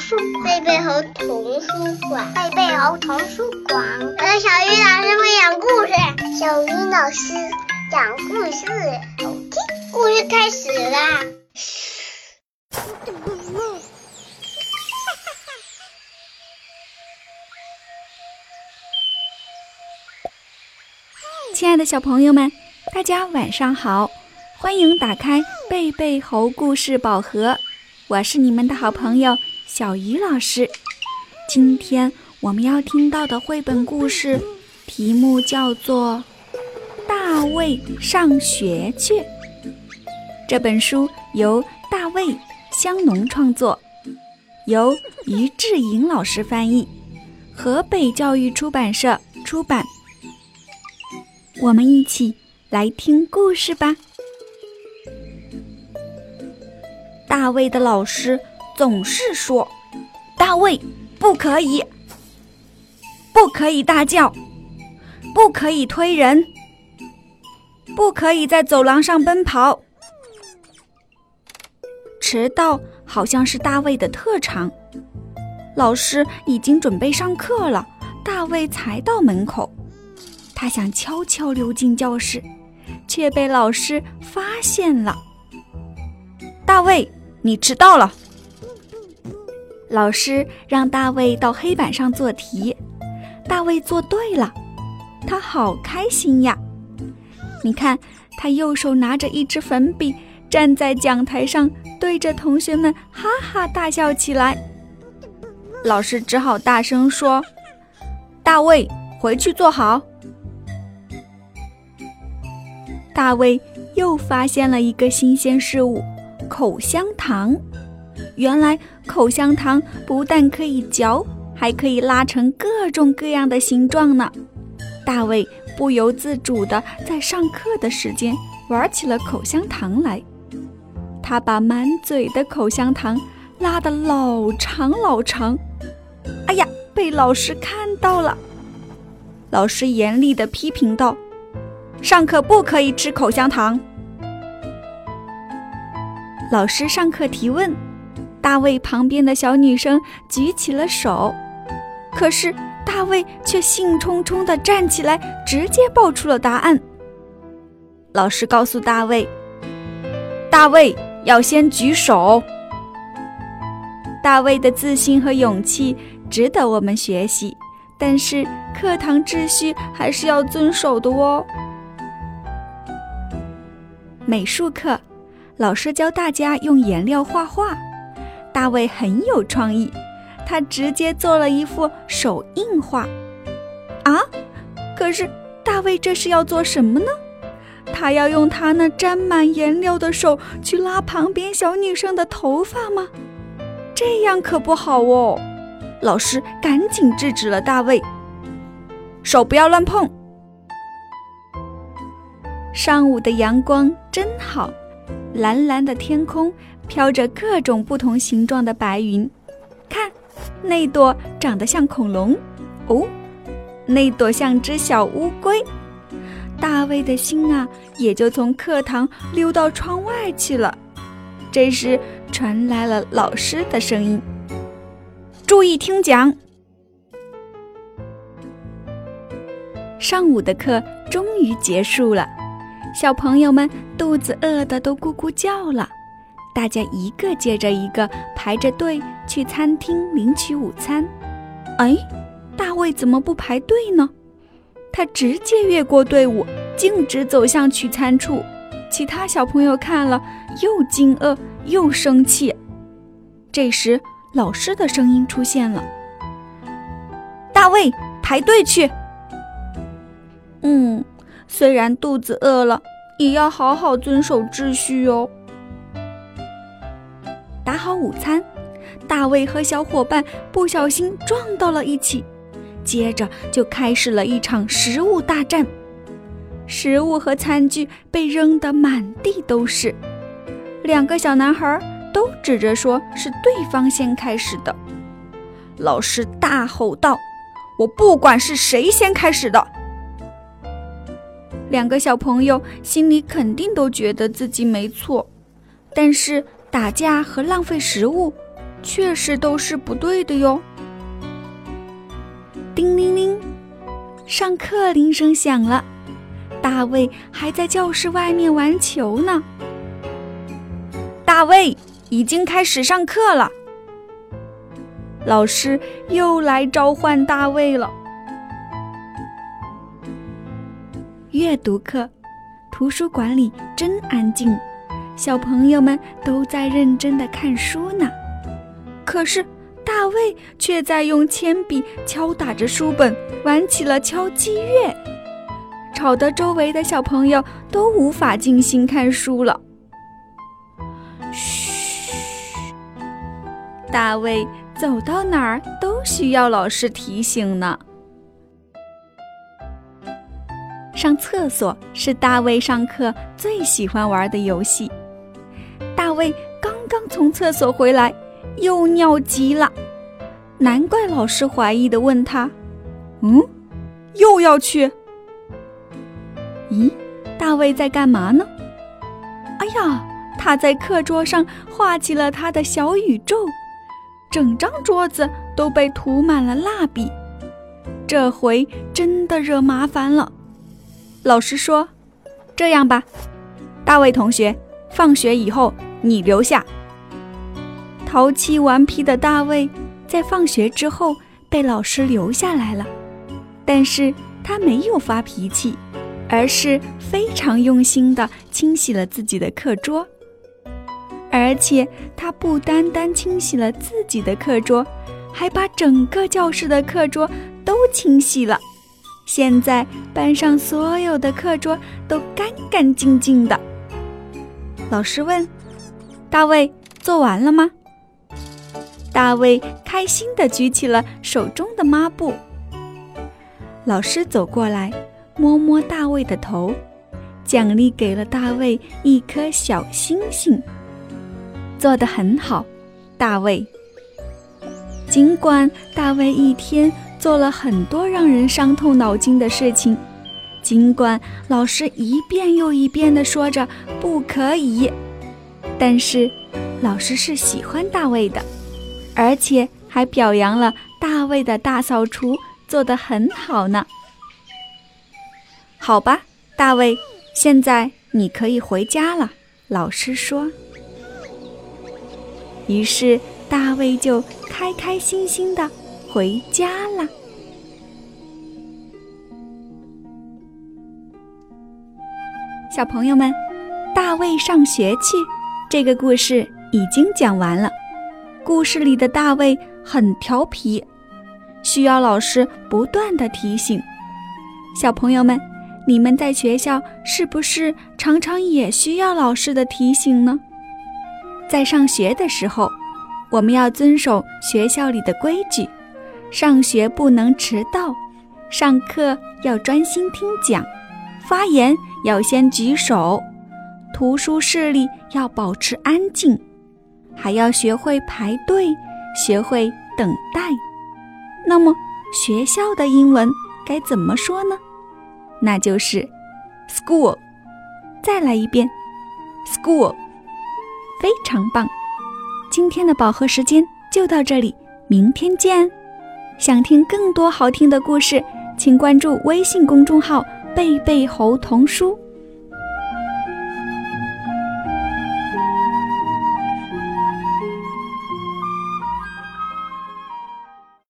书，贝贝猴童书馆，贝贝猴童书馆。我的小鱼老师会讲故事，小鱼老师讲故事，好听。故事开始啦！亲爱的小朋友们，大家晚上好，欢迎打开贝贝猴故事宝盒，我是你们的好朋友小鱼老师。今天我们要听到的绘本故事题目叫做《大卫上学去》。这本书由大卫香农创作，由于志颖老师翻译，河北教育出版社出版。我们一起来听故事吧。大卫的老师总是说：“大卫，不可以，不可以大叫，不可以推人，不可以在走廊上奔跑。”迟到好像是大卫的特长。老师已经准备上课了，大卫才到门口。他想悄悄溜进教室，却被老师发现了。大卫，你迟到了。老师让大卫到黑板上做题，大卫做对了，他好开心呀！你看，他右手拿着一支粉笔，站在讲台上，对着同学们哈哈大笑起来。老师只好大声说：“大卫，回去坐好。”大卫又发现了一个新鲜事物——口香糖。原来口香糖不但可以嚼，还可以拉成各种各样的形状呢。大卫不由自主地在上课的时间玩起了口香糖来。他把满嘴的口香糖拉得老长老长。哎呀，被老师看到了！老师严厉地批评道。上课不可以吃口香糖。老师上课提问，大卫旁边的小女生举起了手，可是大卫却兴冲冲地站起来，直接报出了答案。老师告诉大卫：“大卫要先举手。”大卫的自信和勇气值得我们学习，但是课堂秩序还是要遵守的哦。美术课，老师教大家用颜料画画。大卫很有创意，他直接做了一幅手印画。啊！可是大卫这是要做什么呢？他要用他那沾满颜料的手去拉旁边小女生的头发吗？这样可不好哦！老师赶紧制止了大卫，手不要乱碰。上午的阳光真好，蓝蓝的天空飘着各种不同形状的白云。看，那朵长得像恐龙，哦，那朵像只小乌龟。大卫的心啊，也就从课堂溜到窗外去了。这时传来了老师的声音：“注意听讲。”上午的课终于结束了。小朋友们肚子饿得都咕咕叫了，大家一个接着一个排着队去餐厅领取午餐。哎，大卫怎么不排队呢？他直接越过队伍，径直走向取餐处。其他小朋友看了，又惊愕又生气。这时，老师的声音出现了：“大卫，排队去。”嗯。虽然肚子饿了，也要好好遵守秩序哦。打好午餐，大卫和小伙伴不小心撞到了一起，接着就开始了一场食物大战。食物和餐具被扔得满地都是，两个小男孩都指着说是对方先开始的。老师大吼道：“我不管是谁先开始的。”两个小朋友心里肯定都觉得自己没错，但是打架和浪费食物确实都是不对的哟。叮铃铃，上课铃声响了。大卫还在教室外面玩球呢。大卫已经开始上课了。老师又来召唤大卫了。阅读课，图书馆里真安静，小朋友们都在认真的看书呢。可是大卫却在用铅笔敲打着书本，玩起了敲击乐，吵得周围的小朋友都无法静心看书了。嘘，大卫走到哪儿都需要老师提醒呢。上厕所是大卫上课最喜欢玩的游戏。大卫刚刚从厕所回来，又尿急了，难怪老师怀疑的问他：“嗯，又要去？咦，大卫在干嘛呢？”哎呀，他在课桌上画起了他的小宇宙，整张桌子都被涂满了蜡笔。这回真的惹麻烦了。老师说：“这样吧，大卫同学，放学以后你留下。”淘气顽皮的大卫在放学之后被老师留下来了，但是他没有发脾气，而是非常用心地清洗了自己的课桌。而且他不单单清洗了自己的课桌，还把整个教室的课桌都清洗了。现在班上所有的课桌都干干净净的。老师问：“大卫做完了吗？”大卫开心地举起了手中的抹布。老师走过来，摸摸大卫的头，奖励给了大卫一颗小星星。做得很好，大卫。尽管大卫一天。做了很多让人伤透脑筋的事情，尽管老师一遍又一遍地说着不可以，但是老师是喜欢大卫的，而且还表扬了大卫的大扫除做得很好呢。好吧，大卫，现在你可以回家了。老师说。于是大卫就开开心心的。回家了，小朋友们，大卫上学去。这个故事已经讲完了。故事里的大卫很调皮，需要老师不断的提醒。小朋友们，你们在学校是不是常常也需要老师的提醒呢？在上学的时候，我们要遵守学校里的规矩。上学不能迟到，上课要专心听讲，发言要先举手，图书室里要保持安静，还要学会排队，学会等待。那么学校的英文该怎么说呢？那就是 school。再来一遍，school，非常棒。今天的饱和时间就到这里，明天见。想听更多好听的故事，请关注微信公众号“贝贝猴童书”。